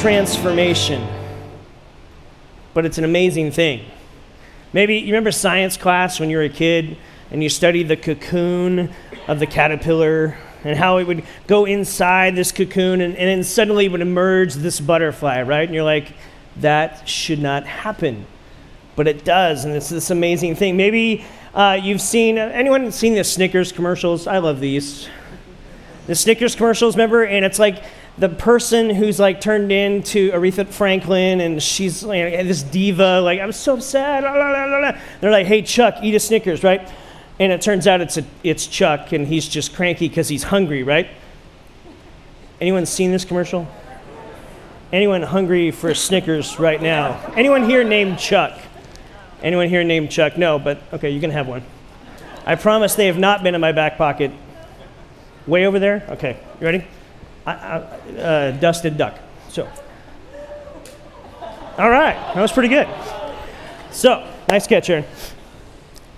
transformation, but it's an amazing thing. Maybe you remember science class when you were a kid and you studied the cocoon of the caterpillar and how it would go inside this cocoon and, and then suddenly would emerge this butterfly, right? And you're like, that should not happen. But it does, and it's this amazing thing. Maybe uh, you've seen, uh, anyone seen the Snickers commercials? I love these. The Snickers commercials, remember? And it's like the person who's like turned into Aretha Franklin and she's like, this diva, like, I'm so sad. They're like, hey, Chuck, eat a Snickers, right? And it turns out it's, a, it's Chuck and he's just cranky because he's hungry, right? Anyone seen this commercial? Anyone hungry for Snickers right now? Anyone here named Chuck? Anyone here named Chuck? No, but okay, you can have one. I promise they have not been in my back pocket. Way over there? Okay, you ready? I, I, uh, dusted duck. So, all right, that was pretty good. So, nice catch, Aaron.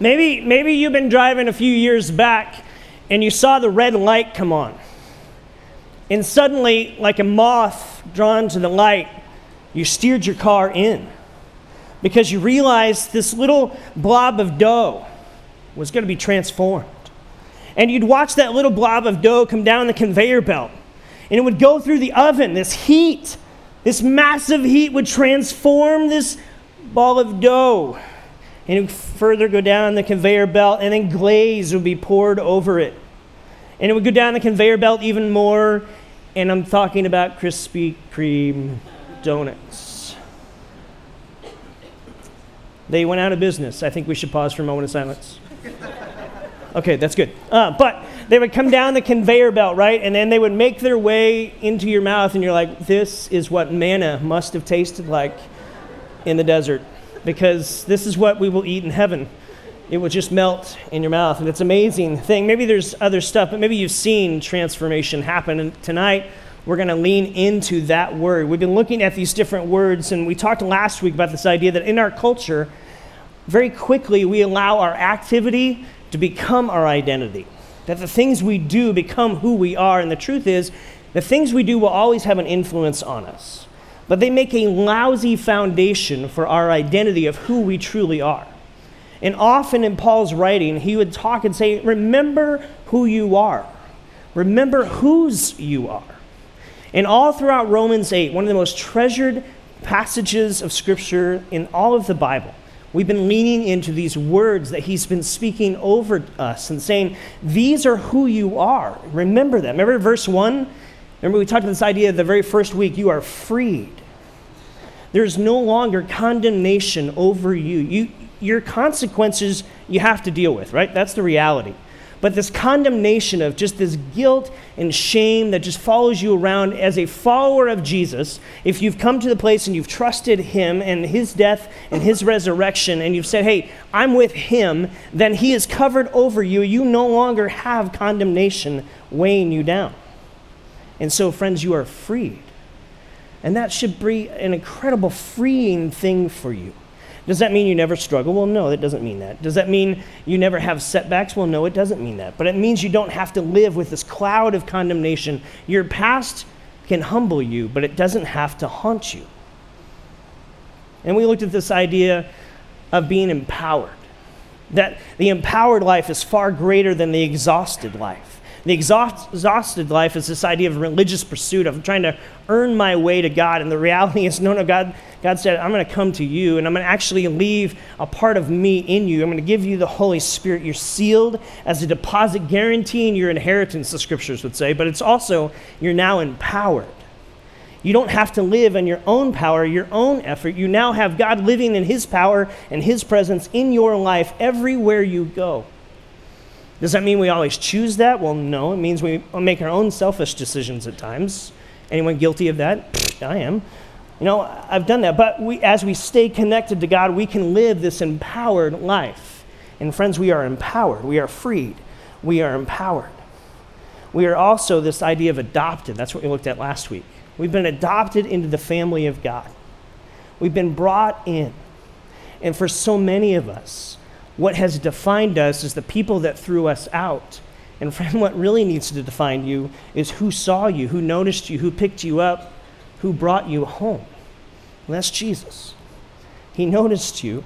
Maybe, maybe you've been driving a few years back and you saw the red light come on. And suddenly, like a moth drawn to the light, you steered your car in because you realized this little blob of dough was going to be transformed. And you'd watch that little blob of dough come down the conveyor belt, and it would go through the oven. This heat, this massive heat, would transform this ball of dough and it would further go down the conveyor belt, and then glaze would be poured over it. And it would go down the conveyor belt even more, and I'm talking about Krispy Kreme donuts. They went out of business. I think we should pause for a moment of silence. Okay, that's good. Uh, but they would come down the conveyor belt, right? And then they would make their way into your mouth, and you're like, this is what manna must have tasted like in the desert because this is what we will eat in heaven. It will just melt in your mouth, and it's an amazing thing. Maybe there's other stuff, but maybe you've seen transformation happen. And tonight, we're going to lean into that word. We've been looking at these different words, and we talked last week about this idea that in our culture, very quickly we allow our activity to become our identity. That the things we do become who we are, and the truth is, the things we do will always have an influence on us but they make a lousy foundation for our identity of who we truly are. And often in Paul's writing, he would talk and say, Remember who you are. Remember whose you are. And all throughout Romans 8, one of the most treasured passages of Scripture in all of the Bible, we've been leaning into these words that he's been speaking over us and saying, These are who you are. Remember them. Remember verse 1? Remember, we talked about this idea the very first week you are freed. There's no longer condemnation over you. you. Your consequences you have to deal with, right? That's the reality. But this condemnation of just this guilt and shame that just follows you around as a follower of Jesus, if you've come to the place and you've trusted him and his death and his resurrection, and you've said, hey, I'm with him, then he is covered over you. You no longer have condemnation weighing you down. And so, friends, you are freed. And that should be an incredible freeing thing for you. Does that mean you never struggle? Well, no, that doesn't mean that. Does that mean you never have setbacks? Well, no, it doesn't mean that. But it means you don't have to live with this cloud of condemnation. Your past can humble you, but it doesn't have to haunt you. And we looked at this idea of being empowered, that the empowered life is far greater than the exhausted life. The exhausted life is this idea of religious pursuit, of trying to earn my way to God. And the reality is, no, no, God, God said, I'm going to come to you and I'm going to actually leave a part of me in you. I'm going to give you the Holy Spirit. You're sealed as a deposit guaranteeing your inheritance, the scriptures would say, but it's also, you're now empowered. You don't have to live in your own power, your own effort. You now have God living in His power and His presence in your life everywhere you go. Does that mean we always choose that? Well, no. It means we make our own selfish decisions at times. Anyone guilty of that? I am. You know, I've done that. But we, as we stay connected to God, we can live this empowered life. And friends, we are empowered. We are freed. We are empowered. We are also this idea of adopted. That's what we looked at last week. We've been adopted into the family of God. We've been brought in. And for so many of us, what has defined us is the people that threw us out. And friend, what really needs to define you is who saw you, who noticed you, who picked you up, who brought you home. And that's Jesus. He noticed you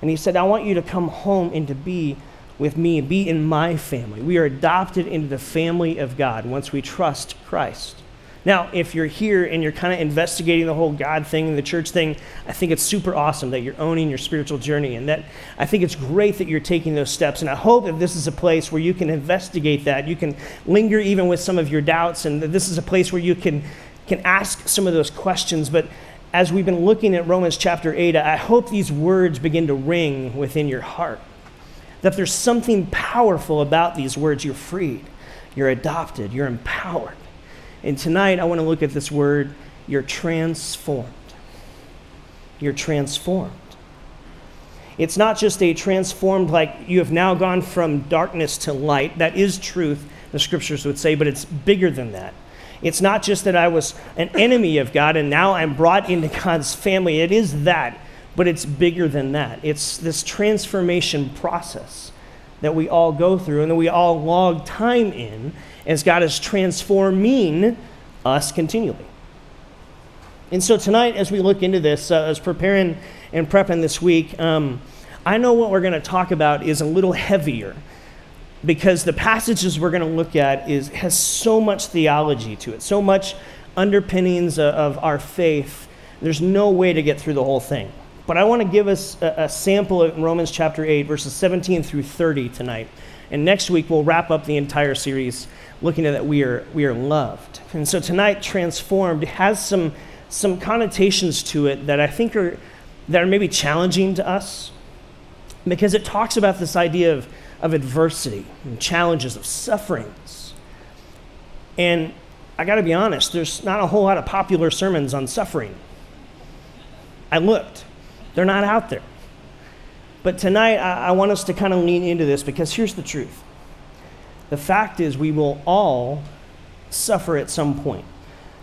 and he said, I want you to come home and to be with me and be in my family. We are adopted into the family of God once we trust Christ. Now, if you're here and you're kind of investigating the whole God thing and the church thing, I think it's super awesome that you're owning your spiritual journey and that I think it's great that you're taking those steps. And I hope that this is a place where you can investigate that. You can linger even with some of your doubts and that this is a place where you can, can ask some of those questions. But as we've been looking at Romans chapter 8, I hope these words begin to ring within your heart. That there's something powerful about these words. You're freed, you're adopted, you're empowered. And tonight I want to look at this word you're transformed. You're transformed. It's not just a transformed, like you have now gone from darkness to light. That is truth, the scriptures would say, but it's bigger than that. It's not just that I was an enemy of God and now I'm brought into God's family. It is that, but it's bigger than that. It's this transformation process that we all go through and that we all log time in as God is transforming us continually. And so tonight, as we look into this, uh, as preparing and prepping this week, um, I know what we're going to talk about is a little heavier because the passages we're going to look at is, has so much theology to it, so much underpinnings of, of our faith. There's no way to get through the whole thing. But I want to give us a, a sample of Romans chapter 8, verses 17 through 30 tonight. And next week, we'll wrap up the entire series looking at that we are, we are loved. And so tonight, transformed has some, some connotations to it that I think are, that are maybe challenging to us because it talks about this idea of, of adversity and challenges, of sufferings. And I got to be honest, there's not a whole lot of popular sermons on suffering. I looked, they're not out there. But tonight, I, I want us to kind of lean into this because here's the truth the fact is, we will all suffer at some point,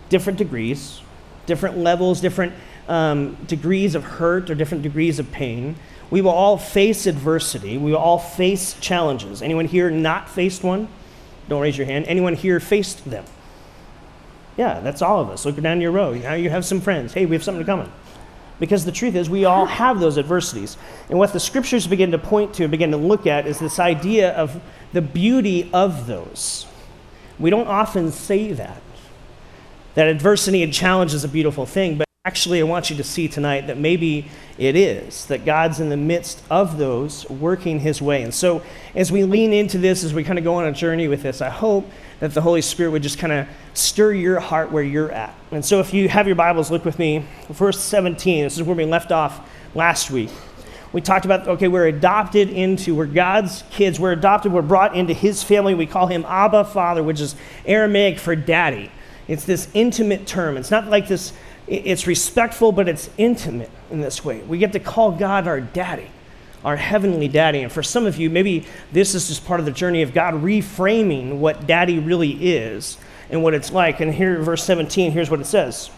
different degrees, different levels, different um, degrees of hurt or different degrees of pain. We will all face adversity. We will all face challenges. Anyone here not faced one? Don't raise your hand. Anyone here faced them? Yeah, that's all of us. Look down your row. Now you have some friends. Hey, we have something in common. Because the truth is, we all have those adversities. And what the scriptures begin to point to and begin to look at is this idea of the beauty of those. We don't often say that. That adversity and challenge is a beautiful thing, but actually, I want you to see tonight that maybe it is, that God's in the midst of those working his way. And so, as we lean into this, as we kind of go on a journey with this, I hope that the Holy Spirit would just kind of stir your heart where you're at. And so, if you have your Bibles, look with me. Verse 17, this is where we left off last week. We talked about, okay, we're adopted into, we're God's kids, we're adopted, we're brought into his family. We call him Abba Father, which is Aramaic for daddy. It's this intimate term. It's not like this, it's respectful, but it's intimate in this way. We get to call God our daddy, our heavenly daddy. And for some of you, maybe this is just part of the journey of God reframing what daddy really is and what it's like. And here, verse 17, here's what it says.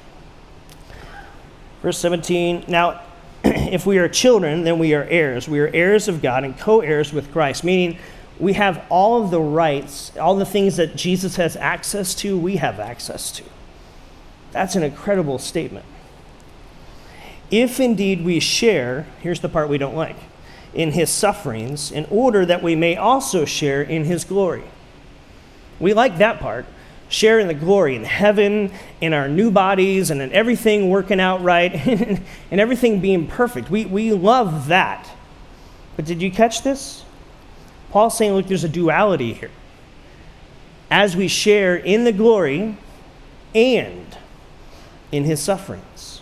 Verse 17, now if we are children, then we are heirs. We are heirs of God and co heirs with Christ, meaning we have all of the rights, all the things that Jesus has access to, we have access to. That's an incredible statement. If indeed we share, here's the part we don't like, in his sufferings, in order that we may also share in his glory. We like that part share in the glory in heaven, in our new bodies, and in everything working out right, and everything being perfect. We, we love that. But did you catch this? Paul's saying, look, there's a duality here. As we share in the glory and in his sufferings.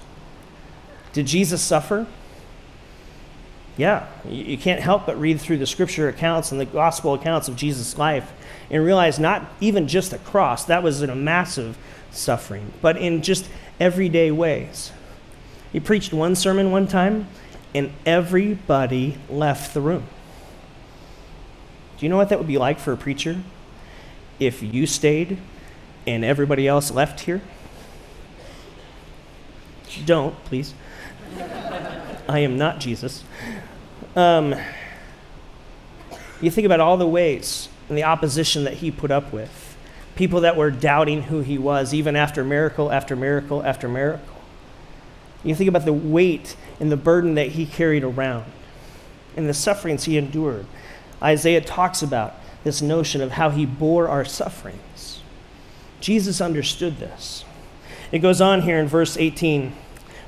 Did Jesus suffer? Yeah, you can't help but read through the scripture accounts and the gospel accounts of Jesus' life and realize not even just the cross, that was in a massive suffering, but in just everyday ways. He preached one sermon one time, and everybody left the room. Do you know what that would be like for a preacher if you stayed and everybody else left here? Don't, please. I am not Jesus. Um, you think about all the ways and the opposition that he put up with, people that were doubting who he was, even after miracle after miracle after miracle. You think about the weight and the burden that he carried around and the sufferings he endured. Isaiah talks about this notion of how he bore our sufferings. Jesus understood this. It goes on here in verse 18.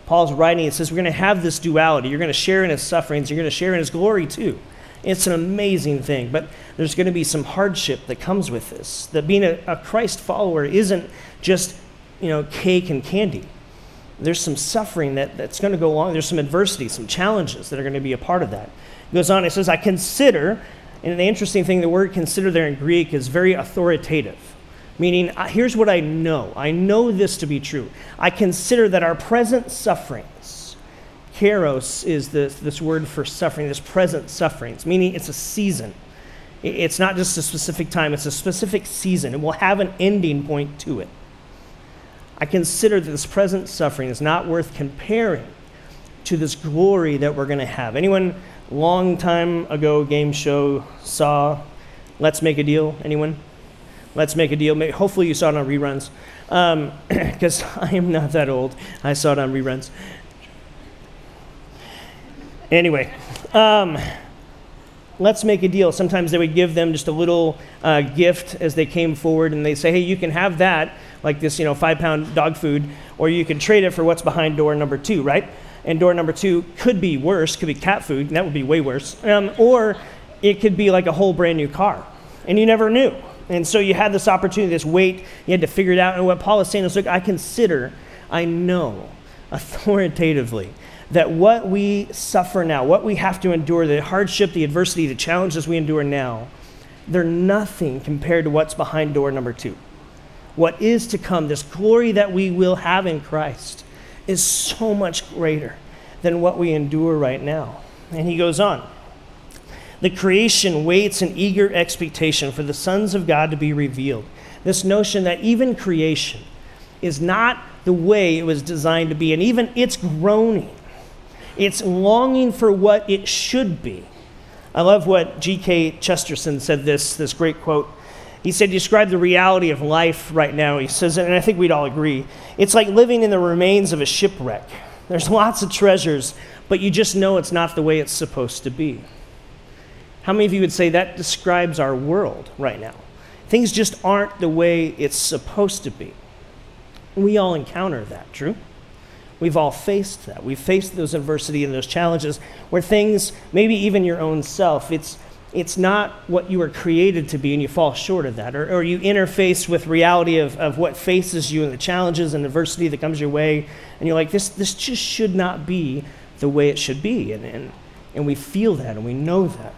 Paul's writing, it says, We're going to have this duality. You're going to share in his sufferings, you're going to share in his glory too. It's an amazing thing, but there's going to be some hardship that comes with this. That being a, a Christ follower isn't just, you know, cake and candy. There's some suffering that, that's going to go along. There's some adversity, some challenges that are going to be a part of that. It goes on, it says, I consider, and the interesting thing, the word consider there in Greek is very authoritative, meaning, here's what I know. I know this to be true. I consider that our present sufferings, kairos is this, this word for suffering, this present sufferings, meaning it's a season. It's not just a specific time, it's a specific season. It will have an ending point to it. I consider that this present suffering is not worth comparing to this glory that we're going to have. Anyone long time ago game show saw Let's Make a Deal? Anyone? Let's Make a Deal. Maybe, Hopefully you saw it on reruns, because um, I am not that old. I saw it on reruns. Anyway, um, let's make a deal. Sometimes they would give them just a little uh, gift as they came forward, and they say, "Hey, you can have that, like this, you know, five-pound dog food, or you can trade it for what's behind door number two, right?" and door number two could be worse, could be cat food, and that would be way worse. Um, or it could be like a whole brand new car, and you never knew. And so you had this opportunity, this wait, you had to figure it out. And what Paul is saying is, look, I consider, I know authoritatively that what we suffer now, what we have to endure, the hardship, the adversity, the challenges we endure now, they're nothing compared to what's behind door number two. What is to come, this glory that we will have in Christ is so much greater than what we endure right now. And he goes on. The creation waits in eager expectation for the sons of God to be revealed. This notion that even creation is not the way it was designed to be, and even it's groaning. It's longing for what it should be. I love what G.K. Chesterton said this, this great quote. He said, describe the reality of life right now. He says, and I think we'd all agree, it's like living in the remains of a shipwreck. There's lots of treasures, but you just know it's not the way it's supposed to be. How many of you would say that describes our world right now? Things just aren't the way it's supposed to be. We all encounter that, true? We've all faced that. We've faced those adversity and those challenges where things, maybe even your own self, it's it's not what you were created to be and you fall short of that. Or, or you interface with reality of, of what faces you and the challenges and adversity that comes your way, and you're like, this, this just should not be the way it should be. And, and, and we feel that and we know that.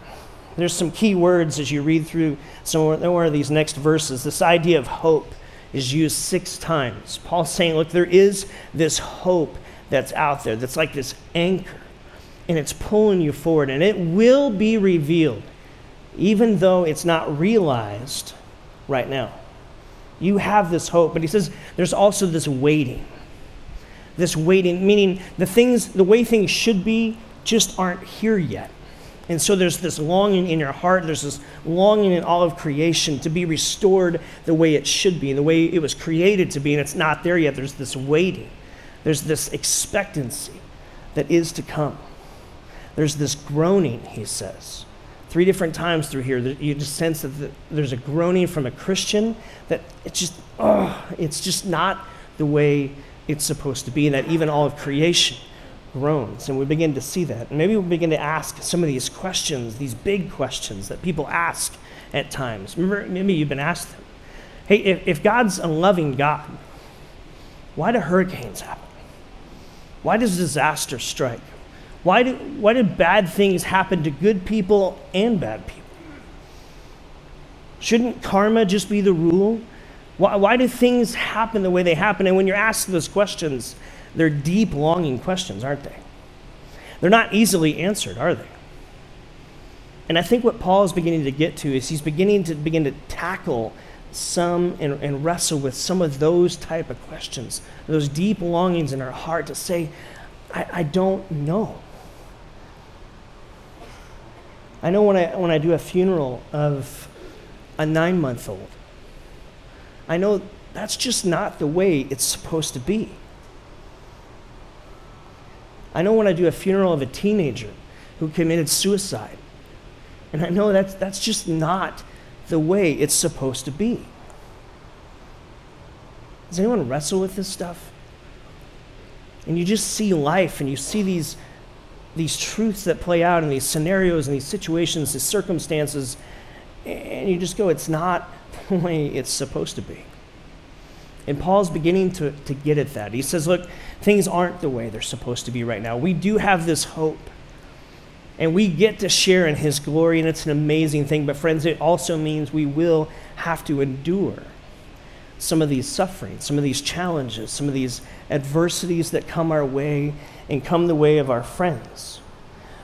There's some key words as you read through some of these next verses. This idea of hope is used six times. Paul's saying, look, there is this hope that's out there that's like this anchor, and it's pulling you forward, and it will be revealed even though it's not realized right now. You have this hope, but he says there's also this waiting. This waiting, meaning the things, the way things should be, just aren't here yet. And so there's this longing in your heart, there's this longing in all of creation to be restored the way it should be, the way it was created to be, and it's not there yet. There's this waiting, there's this expectancy that is to come. There's this groaning, he says. Three different times through here, you just sense that there's a groaning from a Christian that it's just, oh, it's just not the way it's supposed to be, and that even all of creation groans. And we begin to see that. Maybe we begin to ask some of these questions, these big questions that people ask at times. Remember, maybe you've been asked them. Hey, if, if God's a loving God, why do hurricanes happen? Why does disaster strike? Why do, why do bad things happen to good people and bad people? Shouldn't karma just be the rule? Why, why do things happen the way they happen? And when you're asked those questions, they're deep, longing questions, aren't they? They're not easily answered, are they? And I think what Paul is beginning to get to is he's beginning to begin to tackle some and, and wrestle with some of those type of questions, those deep longings in our heart to say, I, I don't know. I know when I, when I do a funeral of a nine month old, I know that's just not the way it's supposed to be. I know when I do a funeral of a teenager who committed suicide, and I know that's, that's just not the way it's supposed to be. Does anyone wrestle with this stuff? And you just see life and you see these, these truths that play out in these scenarios and these situations, these circumstances, and you just go, it's not the way it's supposed to be. And Paul's beginning to, to get at that. He says, look, things aren't the way they're supposed to be right now. We do have this hope. And we get to share in his glory, and it's an amazing thing. But, friends, it also means we will have to endure some of these sufferings, some of these challenges, some of these adversities that come our way and come the way of our friends.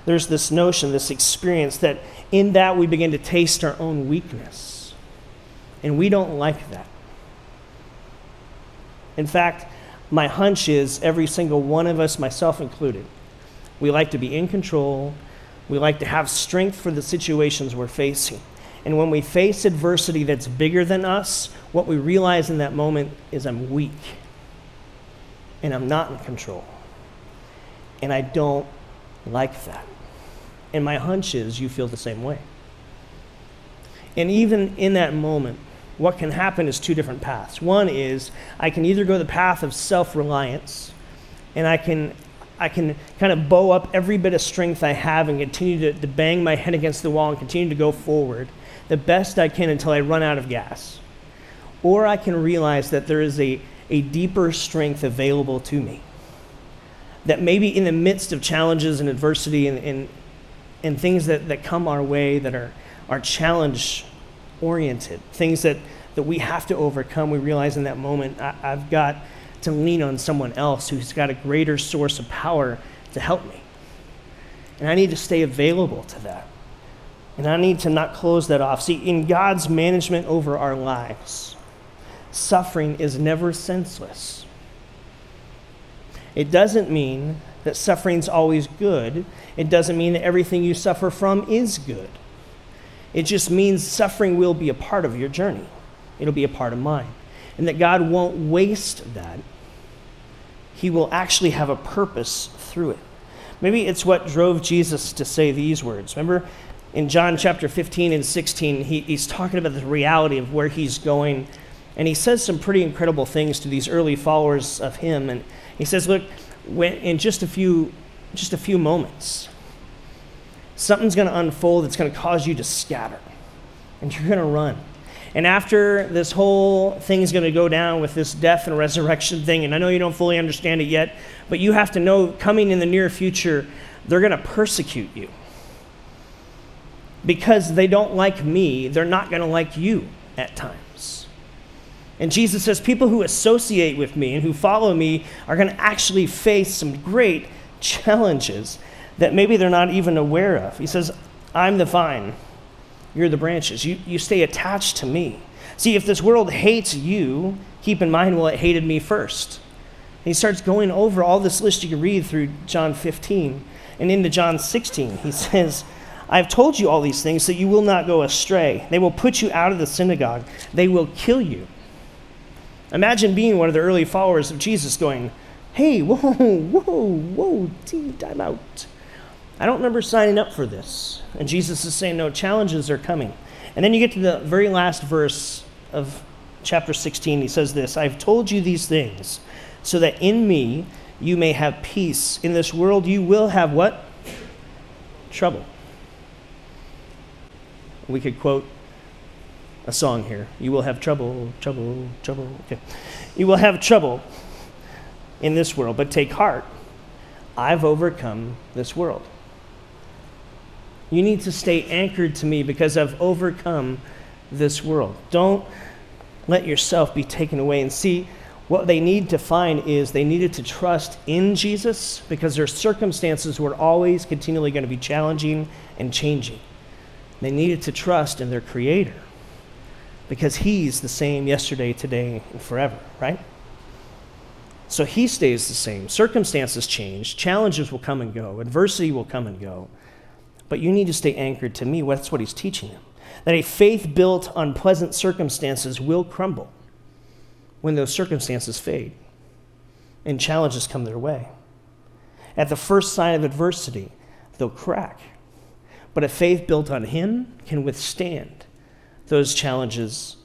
There's this notion, this experience that in that we begin to taste our own weakness. And we don't like that. In fact, my hunch is every single one of us, myself included, we like to be in control. We like to have strength for the situations we're facing. And when we face adversity that's bigger than us, what we realize in that moment is I'm weak and I'm not in control. And I don't like that. And my hunch is you feel the same way. And even in that moment, what can happen is two different paths. One is I can either go the path of self reliance, and I can, I can kind of bow up every bit of strength I have and continue to, to bang my head against the wall and continue to go forward the best I can until I run out of gas. Or I can realize that there is a, a deeper strength available to me. That maybe in the midst of challenges and adversity and, and, and things that, that come our way that are, are challenge oriented, things that, that we have to overcome, we realize in that moment, I, I've got to lean on someone else who's got a greater source of power to help me. And I need to stay available to that. And I need to not close that off. See, in God's management over our lives, suffering is never senseless. It doesn't mean that suffering's always good. It doesn't mean that everything you suffer from is good. It just means suffering will be a part of your journey, it'll be a part of mine. And that God won't waste that. He will actually have a purpose through it. Maybe it's what drove Jesus to say these words. Remember, in John chapter 15 and 16, he, he's talking about the reality of where he's going. And he says some pretty incredible things to these early followers of him. And he says, Look, when, in just a few, just a few moments, something's going to unfold that's going to cause you to scatter. And you're going to run. And after this whole thing is going to go down with this death and resurrection thing, and I know you don't fully understand it yet, but you have to know coming in the near future, they're going to persecute you because they don't like me, they're not going to like you at times. And Jesus says, people who associate with me and who follow me are going to actually face some great challenges that maybe they're not even aware of. He says, I'm the vine, you're the branches. You, you stay attached to me. See, if this world hates you, keep in mind, well, it hated me first. And he starts going over all this list you can read through John 15 and into John 16. He says, I have told you all these things so you will not go astray. They will put you out of the synagogue, they will kill you. Imagine being one of the early followers of Jesus going, Hey, whoa, whoa, whoa, time out. I don't remember signing up for this. And Jesus is saying, No, challenges are coming. And then you get to the very last verse of chapter 16. He says this I've told you these things so that in me you may have peace. In this world you will have what? Trouble. We could quote a song here. You will have trouble, trouble, trouble. Okay. You will have trouble in this world, but take heart. I've overcome this world. You need to stay anchored to me because I've overcome this world. Don't let yourself be taken away and see what they need to find is they needed to trust in Jesus because their circumstances were always continually going to be challenging and changing. They needed to trust in their Creator because He's the same yesterday, today, and forever, right? So He stays the same. Circumstances change, challenges will come and go, adversity will come and go. But you need to stay anchored to me. That's what He's teaching them. That a faith built on pleasant circumstances will crumble. when those circumstances fade and challenges come their way. At the first sign of adversity, they'll crack. But a faith built on Him can withstand those challenges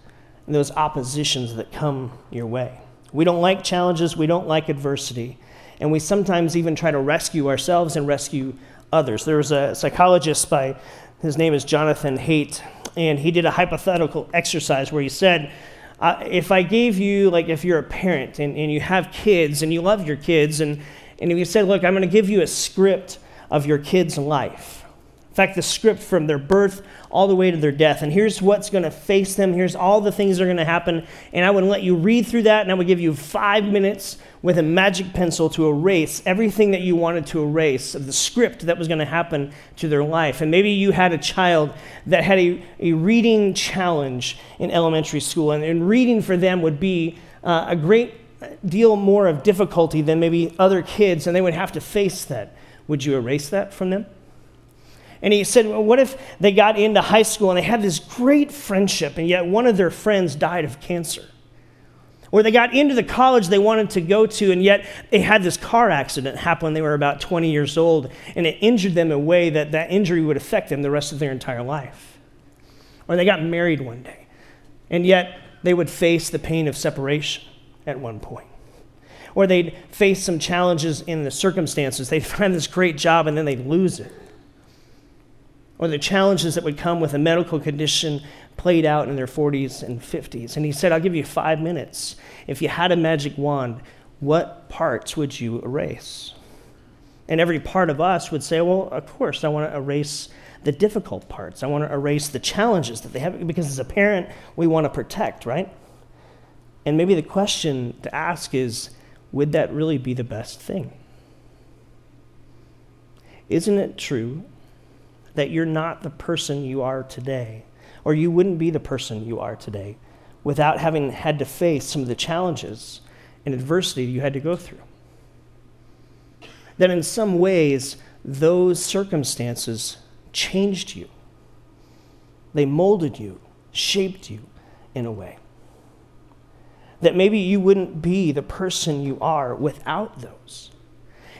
and those oppositions that come your way. We don't like challenges, we don't like adversity, and we sometimes even try to rescue ourselves and rescue others. There was a psychologist by his name is Jonathan Haidt, and he did a hypothetical exercise where he said, uh, if I gave you, like, if you're a parent and, and you have kids and you love your kids, and, and if you said, Look, I'm going to give you a script of your kid's life. In fact, the script from their birth all the way to their death. And here's what's going to face them. Here's all the things that are going to happen. And I would let you read through that, and I would give you five minutes with a magic pencil to erase everything that you wanted to erase of the script that was going to happen to their life. And maybe you had a child that had a, a reading challenge in elementary school, and, and reading for them would be uh, a great deal more of difficulty than maybe other kids, and they would have to face that. Would you erase that from them? And he said, well, What if they got into high school and they had this great friendship, and yet one of their friends died of cancer? Or they got into the college they wanted to go to, and yet they had this car accident happen when they were about 20 years old, and it injured them in a way that that injury would affect them the rest of their entire life. Or they got married one day, and yet they would face the pain of separation at one point. Or they'd face some challenges in the circumstances. They'd find this great job, and then they'd lose it. Or the challenges that would come with a medical condition played out in their 40s and 50s. And he said, I'll give you five minutes. If you had a magic wand, what parts would you erase? And every part of us would say, Well, of course, I want to erase the difficult parts. I want to erase the challenges that they have because as a parent, we want to protect, right? And maybe the question to ask is would that really be the best thing? Isn't it true that you're not the person you are today or you wouldn't be the person you are today without having had to face some of the challenges and adversity you had to go through. That in some ways, those circumstances changed you, they molded you, shaped you in a way. That maybe you wouldn't be the person you are without those.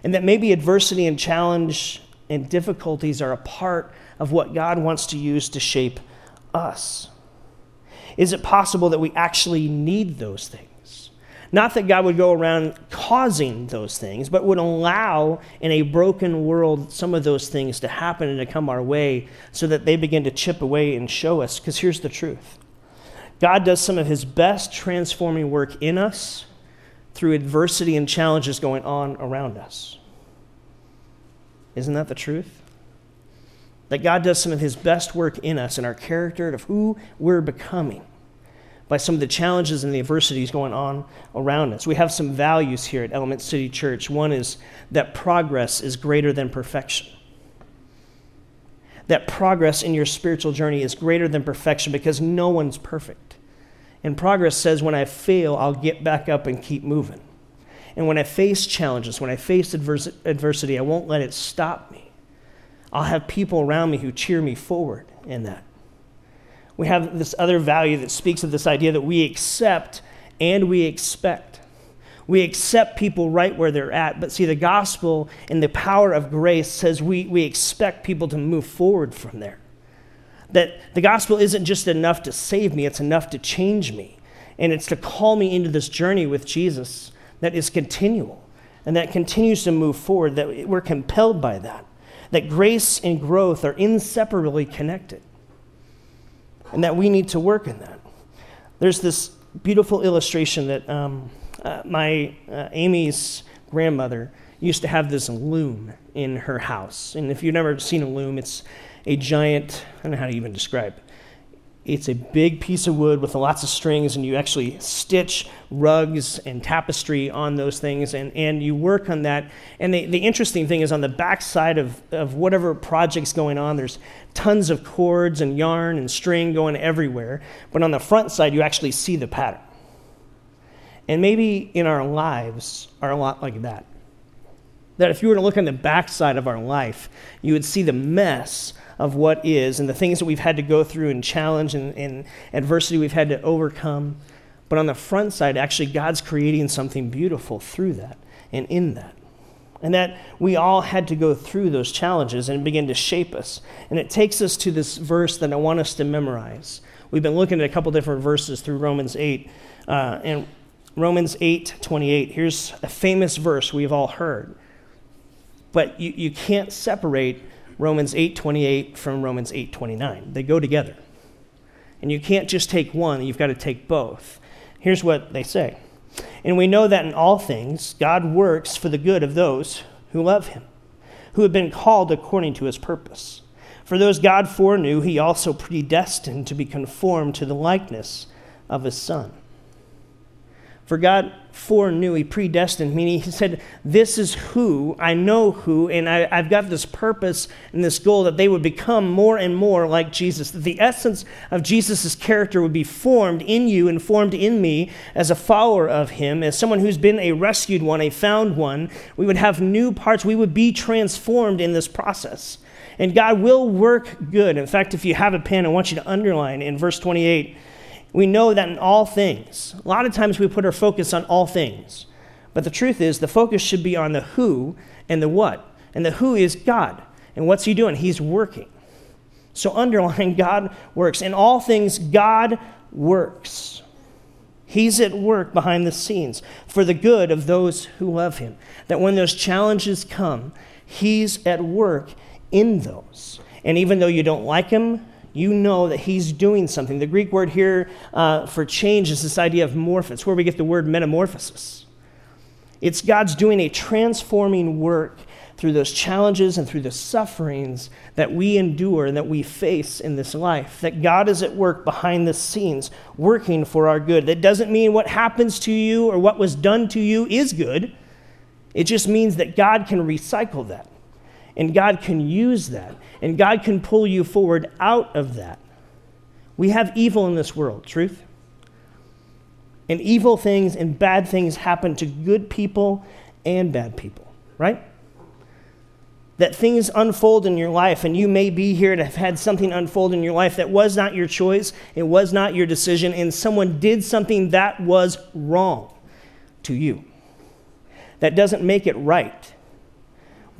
And that maybe adversity and challenge and difficulties are a part of what God wants to use to shape us? Is it possible that we actually need those things? Not that God would go around causing those things, but would allow in a broken world some of those things to happen and to come our way so that they begin to chip away and show us. Because here's the truth God does some of his best transforming work in us through adversity and challenges going on around us. Isn't that the truth? That God does some of his best work in us in our character of who we're becoming by some of the challenges and the adversities going on around us. We have some values here at Element City Church. One is that progress is greater than perfection. That progress in your spiritual journey is greater than perfection because no one's perfect. And progress says, when I fail, I'll get back up and keep moving. And when I face challenges, when I face adversity, I won't let it stop me. I'll have people around me who cheer me forward in that. We have this other value that speaks of this idea that we accept and we expect. We accept people right where they're at, but see, the gospel and the power of grace says we, we expect people to move forward from there. That the gospel isn't just enough to save me, it's enough to change me. And it's to call me into this journey with Jesus that is continual and that continues to move forward, that we're compelled by that that grace and growth are inseparably connected, and that we need to work in that. There's this beautiful illustration that um, uh, my uh, Amy's grandmother used to have this loom in her house. And if you've never seen a loom, it's a giant, I don't know how to even describe it it's a big piece of wood with lots of strings, and you actually stitch rugs and tapestry on those things, and, and you work on that. And the, the interesting thing is, on the back side of, of whatever project's going on, there's tons of cords and yarn and string going everywhere. But on the front side, you actually see the pattern. And maybe in our lives are a lot like that. That if you were to look on the back side of our life, you would see the mess of what is and the things that we've had to go through and challenge and, and adversity we've had to overcome. But on the front side, actually, God's creating something beautiful through that and in that. And that we all had to go through those challenges and begin to shape us. And it takes us to this verse that I want us to memorize. We've been looking at a couple different verses through Romans 8. Uh, and Romans 8 28, here's a famous verse we've all heard. But you, you can't separate Romans 8 28 from Romans 8 29. They go together. And you can't just take one, you've got to take both. Here's what they say And we know that in all things, God works for the good of those who love him, who have been called according to his purpose. For those God foreknew, he also predestined to be conformed to the likeness of his Son for God foreknew, He predestined, meaning He said, This is who, I know who, and I, have got this purpose and this goal that they would become more and more like Jesus. That the essence of Jesus' character would be formed in you and formed in me as a follower of Him, as someone who's been a rescued one, a found one. We would have new parts, we would be transformed in this process. And God will work good. In fact, if you have a pen, I want you to underline in verse 28 we know that in all things, a lot of times we put our focus on all things. But the truth is, the focus should be on the who and the what. And the who is God. And what's He doing? He's working. So underline God works. In all things, God works. He's at work behind the scenes for the good of those who love Him. That when those challenges come, He's at work in those. And even though you don't like Him, you know that he's doing something. The Greek word here uh, for change is this idea of morphos, where we get the word metamorphosis. It's God's doing a transforming work through those challenges and through the sufferings that we endure and that we face in this life. That God is at work behind the scenes, working for our good. That doesn't mean what happens to you or what was done to you is good. It just means that God can recycle that. And God can use that. And God can pull you forward out of that. We have evil in this world, truth? And evil things and bad things happen to good people and bad people, right? That things unfold in your life, and you may be here to have had something unfold in your life that was not your choice, it was not your decision, and someone did something that was wrong to you. That doesn't make it right.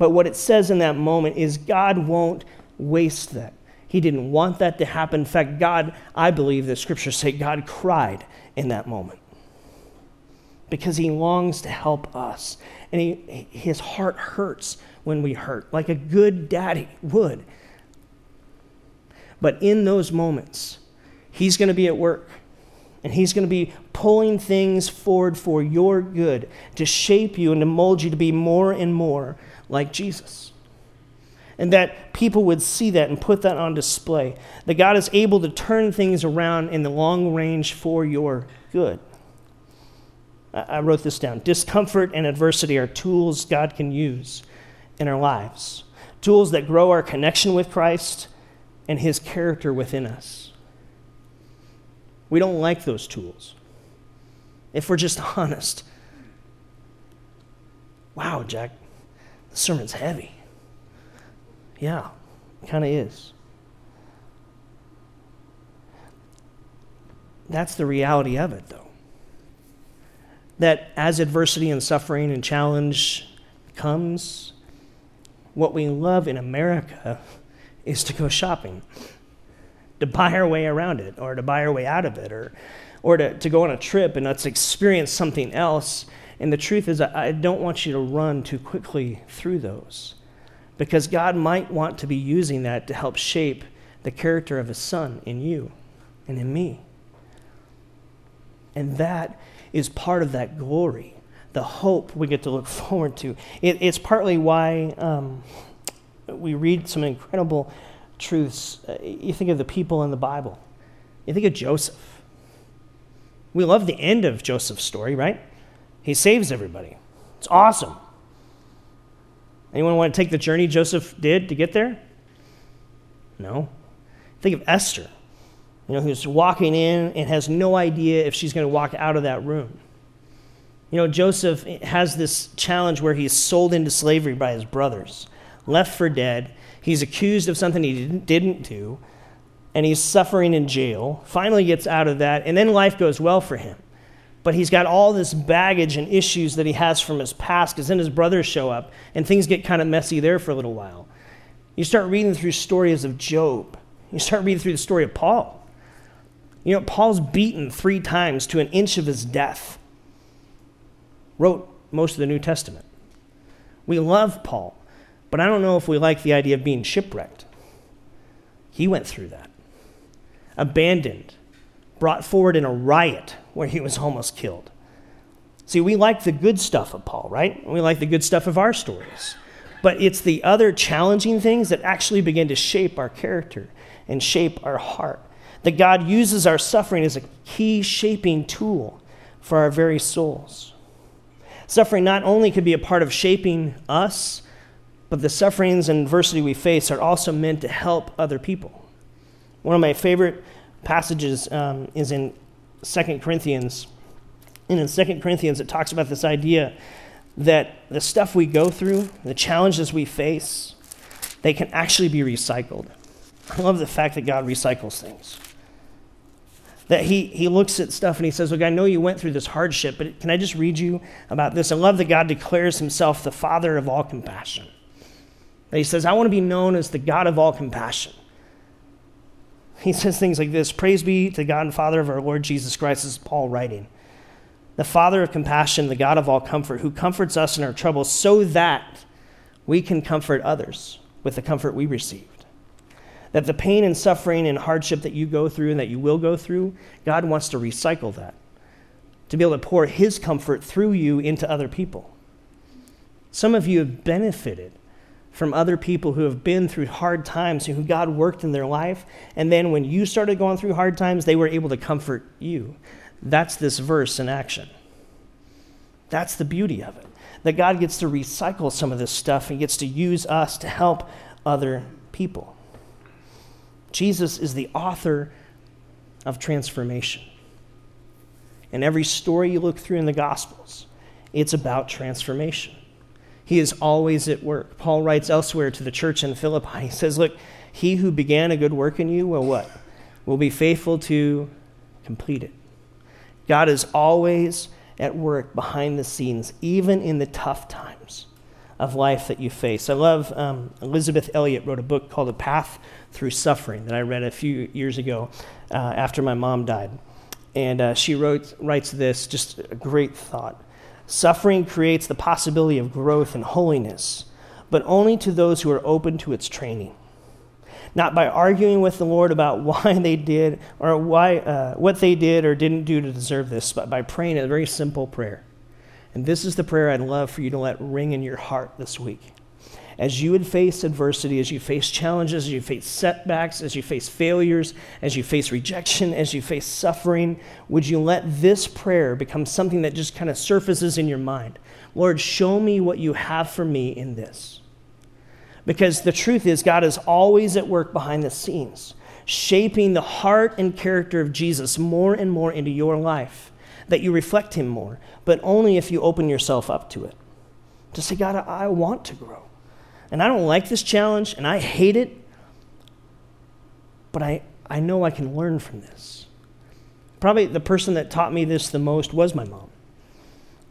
But what it says in that moment is God won't waste that. He didn't want that to happen. In fact, God, I believe the scriptures say God cried in that moment because he longs to help us. And he, his heart hurts when we hurt, like a good daddy would. But in those moments, he's going to be at work. And he's going to be pulling things forward for your good to shape you and to mold you to be more and more like Jesus. And that people would see that and put that on display. That God is able to turn things around in the long range for your good. I wrote this down. Discomfort and adversity are tools God can use in our lives, tools that grow our connection with Christ and his character within us. We don't like those tools. If we're just honest, wow, Jack, the sermon's heavy. Yeah, it kind of is. That's the reality of it, though. That as adversity and suffering and challenge comes, what we love in America is to go shopping, to buy our way around it, or to buy our way out of it, or, or to, to go on a trip and let's experience something else and the truth is, I don't want you to run too quickly through those because God might want to be using that to help shape the character of His Son in you and in me. And that is part of that glory, the hope we get to look forward to. It, it's partly why um, we read some incredible truths. Uh, you think of the people in the Bible, you think of Joseph. We love the end of Joseph's story, right? He saves everybody. It's awesome. Anyone want to take the journey Joseph did to get there? No. Think of Esther, you know, who's walking in and has no idea if she's going to walk out of that room. You know, Joseph has this challenge where he's sold into slavery by his brothers, left for dead. He's accused of something he didn't, do, and he's suffering in jail. Finally gets out of that, and then life goes well for him. but he's got all this baggage and issues that he has from his past because then his brothers show up and things get kind of messy there for a little while. You start reading through stories of Job, you start reading through the story of Paul. You know, Paul's beaten three times to an inch of his death, wrote most of the New Testament. We love Paul, but I don't know if we like the idea of being shipwrecked. He went through that. Abandoned, brought forward in a riot where he was almost killed. See, we like the good stuff of Paul, right? We like the good stuff of our stories. But it's the other challenging things that actually begin to shape our character and shape our heart. That God uses our suffering as a key shaping tool for our very souls. Suffering not only could be a part of shaping us, but the sufferings and adversity we face are also meant to help other people. One of my favorite passages um, is in 2 Corinthians. And in 2 Corinthians, it talks about this idea that the stuff we go through, the challenges we face, they can actually be recycled. I love the fact that God recycles things that he, he looks at stuff and he says, Look, I know you went through this hardship, but can I just read you about this? I love that God declares himself the Father of all compassion. That he says, I want to be known as the God of all compassion. He says things like this Praise be to God and Father of our Lord Jesus Christ, this is Paul writing. The Father of compassion, the God of all comfort, who comforts us in our troubles so that we can comfort others with the comfort we received. that the pain and suffering and hardship that you go through and that you will go through, God wants to recycle that, to be able to pour His comfort through you into other people. Some of you have benefited from other people who have been through hard times and who God worked in their life. And then when you started going through hard times, they were able to comfort you. That's this verse in action. That's the beauty of it. That God gets to recycle some of this stuff and gets to use us to help other people. Jesus is the author of transformation. And every story you look through in the Gospels, it's about transformation. He is always at work. Paul writes elsewhere to the church in Philippi, he says, Look, he who began a good work in you will what? Will be faithful to complete it. God is always at work behind the scenes, even in the tough times of life that you face. I love um, Elisabeth Elliot wrote a book called A Path Through Suffering that I read a few years ago uh, after my mom died. And uh, she wrote, writes this, just a great thought. Suffering creates the possibility of growth and holiness, but only to those who are open to its training. Not by arguing with the Lord about why they did or why, uh, what they did or didn't do to deserve this, but by praying a very simple prayer and this is the prayer I'd love for you to let ring in your heart this week. As you would face adversity, as you face challenges, as you face setbacks, as you face failures, as you face rejection, as you face suffering, would you let this prayer become something that just kind of surfaces in your mind? Lord, show me what you have for me in this. Because the truth is, God is always at work behind the scenes, shaping the heart and character of Jesus more and more into your life that you reflect Him more, but only if you open yourself up to it. To say, God, I want to grow. And I don't like this challenge, and I hate it, but I, I know I can learn from this. Probably the person that taught me this the most was my mom.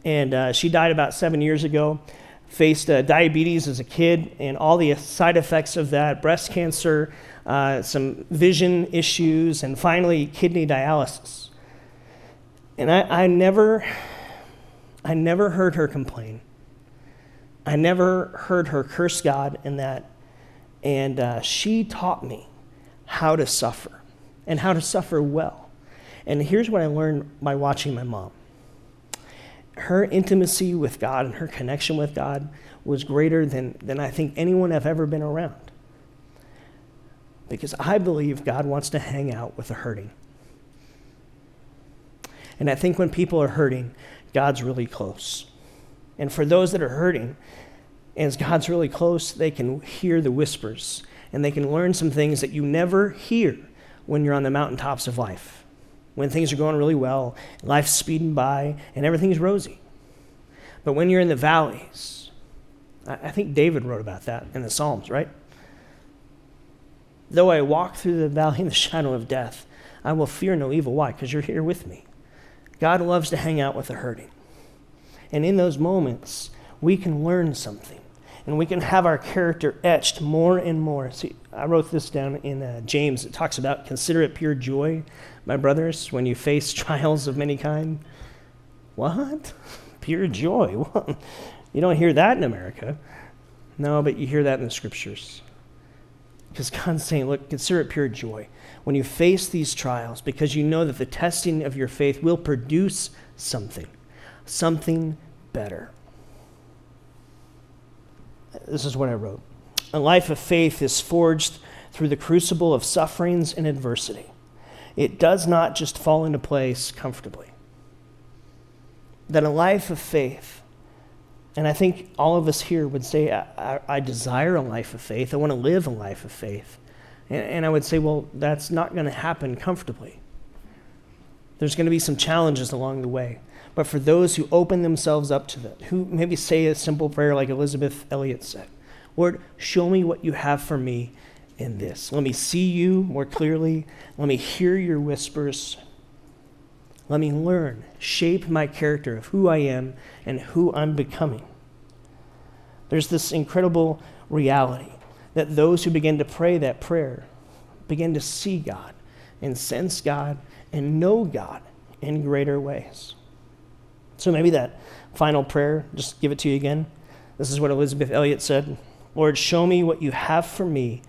And uh, she died about seven years ago, faced uh, diabetes as a kid, and all the side effects of that breast cancer, uh, some vision issues, and finally kidney dialysis. And I, I never, I never heard her complain. I never heard her curse God in that. And uh, she taught me how to suffer and how to suffer well. And here's what I learned by watching my mom her intimacy with God and her connection with God was greater than, than I think anyone I've ever been around. Because I believe God wants to hang out with the hurting. And I think when people are hurting, God's really close. And for those that are hurting, as God's really close, they can hear the whispers and they can learn some things that you never hear when you're on the mountaintops of life. When things are going really well, life's speeding by, and everything's rosy. But when you're in the valleys, I think David wrote about that in the Psalms, right? Though I walk through the valley in the shadow of death, I will fear no evil. Why? Because you're here with me. God loves to hang out with the hurting. And in those moments, we can learn something and we can have our character etched more and more. See, I wrote this down in uh, James. It talks about consider it pure joy, my brothers, when you face trials of many kind. What? Pure joy? you don't hear that in America. No, but you hear that in the scriptures. Because God's saying, look, consider it pure joy when you face these trials because you know that the testing of your faith will produce something, something better. This is what I wrote. A life of faith is forged through the crucible of sufferings and adversity. It does not just fall into place comfortably. That a life of faith, and I think all of us here would say, I, I, I desire a life of faith. I want to live a life of faith. And, and I would say, well, that's not going to happen comfortably. There's going to be some challenges along the way. But for those who open themselves up to that, who maybe say a simple prayer like Elisabeth Elliot said Lord, show me what you have for me in this. Let me see you more clearly. Let me hear your whispers. Let me learn, shape my character of who I am and who I'm becoming. There's this incredible reality that those who begin to pray that prayer begin to see God and sense God and know God in greater ways. So maybe that final prayer, just give it to you again. This is what Elisabeth Elliot said Lord, show me what you have for me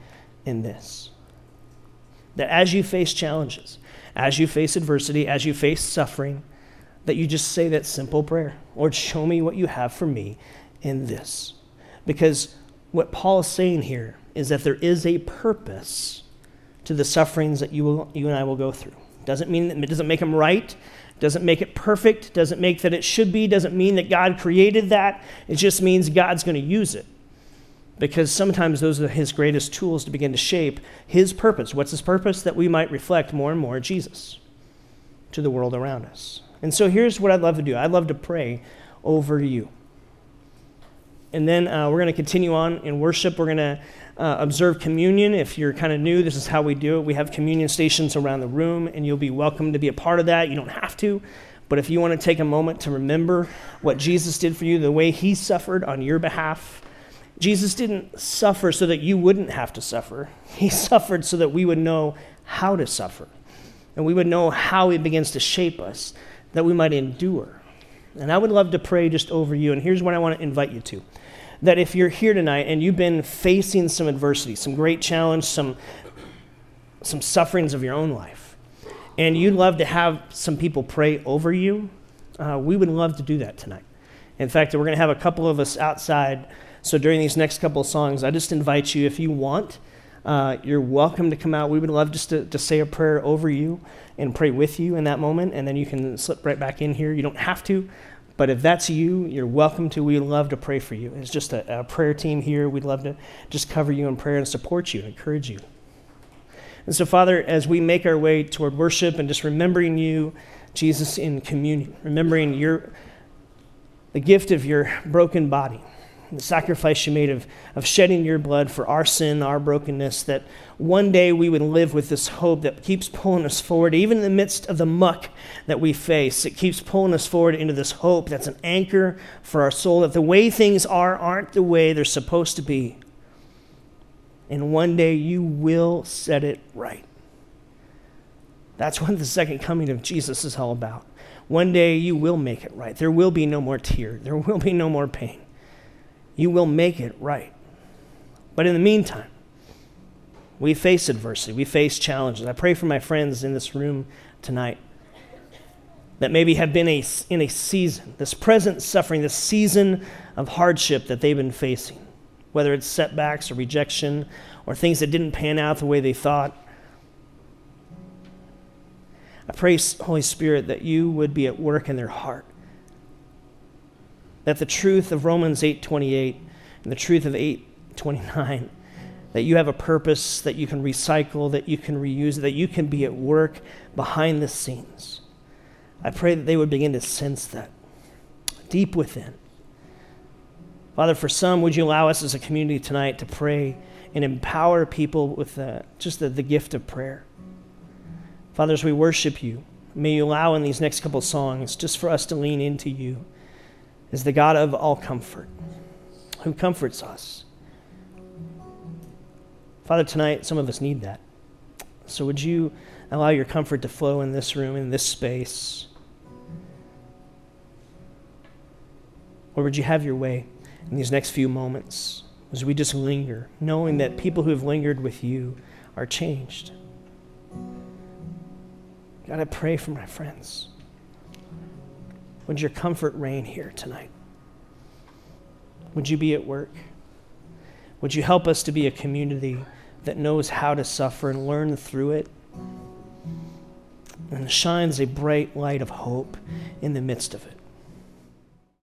in this. That as you face challenges, as you face adversity, as you face suffering, that you just say that simple prayer Lord, show me what you have for me in this. Because what Paul is saying here is that there is a purpose to the sufferings that you, will, you and I will go through. Doesn't mean that it doesn't make them right, doesn't make it perfect, doesn't make that it should be, doesn't mean that God created that. It just means God's going to use it. Because sometimes those are his greatest tools to begin to shape his purpose. What's his purpose? That we might reflect more and more Jesus to the world around us. And so here's what I'd love to do I'd love to pray over you. And then uh, we're going to continue on in worship. We're going to uh, observe communion. If you're kind of new, this is how we do it. We have communion stations around the room, and you'll be welcome to be a part of that. You don't have to, but if you want to take a moment to remember what Jesus did for you, the way he suffered on your behalf, Jesus didn't suffer so that you wouldn't have to suffer. He suffered so that we would know how to suffer, and we would know how he begins to shape us, that we might endure. And I would love to pray just over you, and here's what I want to invite you to that if you're here tonight and you've been facing some adversity, some great challenge, some, some sufferings of your own life, and you'd love to have some people pray over you, uh, we would love to do that tonight. In fact, we're going to have a couple of us outside. So during these next couple of songs, I just invite you, if you want, uh, you're welcome to come out. We would love just to, to say a prayer over you and pray with you in that moment, and then you can slip right back in here. You don't have to, but if that's you, you're welcome to. We'd love to pray for you. It's just a, a prayer team here. We'd love to just cover you in prayer and support you encourage you. And so, Father, as we make our way toward worship and just remembering you, Jesus, in communion, remembering your, the gift of your broken body, the sacrifice you made of, of shedding your blood for our sin, our brokenness, that one day we would live with this hope that keeps pulling us forward, even in the midst of the muck that we face. It keeps pulling us forward into this hope that's an anchor for our soul, that the way things are aren't the way they're supposed to be. And one day you will set it right. That's what the second coming of Jesus is all about. One day you will make it right. There will be no more tear, there will be no more pain you will make it right. But in the meantime, we face adversity, we face challenges. I pray for my friends in this room tonight that maybe have been a, in a season, this present suffering, this season of hardship that they've been facing, whether it's setbacks or rejection or things that didn't pan out the way they thought. I pray, Holy Spirit, that you would be at work in their heart that the truth of Romans 8:28 and the truth of 8:29 that you have a purpose that you can recycle, that you can reuse, that you can be at work behind the scenes. I pray that they would begin to sense that deep within. Father, for some, would you allow us as a community tonight to pray and empower people with uh, just the, the gift of prayer? Father, as we worship you, May you allow in these next couple songs just for us to lean into you as the God of all comfort, who comforts us. Father, tonight some of us need that. So would you allow your comfort to flow in this room, in this space? Or would you have your way in these next few moments as we just linger, knowing that people who have lingered with you are changed? God, I pray for my friends. Would your comfort reign here tonight? Would you be at work? Would you help us to be a community that knows how to suffer and learn through it and shines a bright light of hope in the midst of it?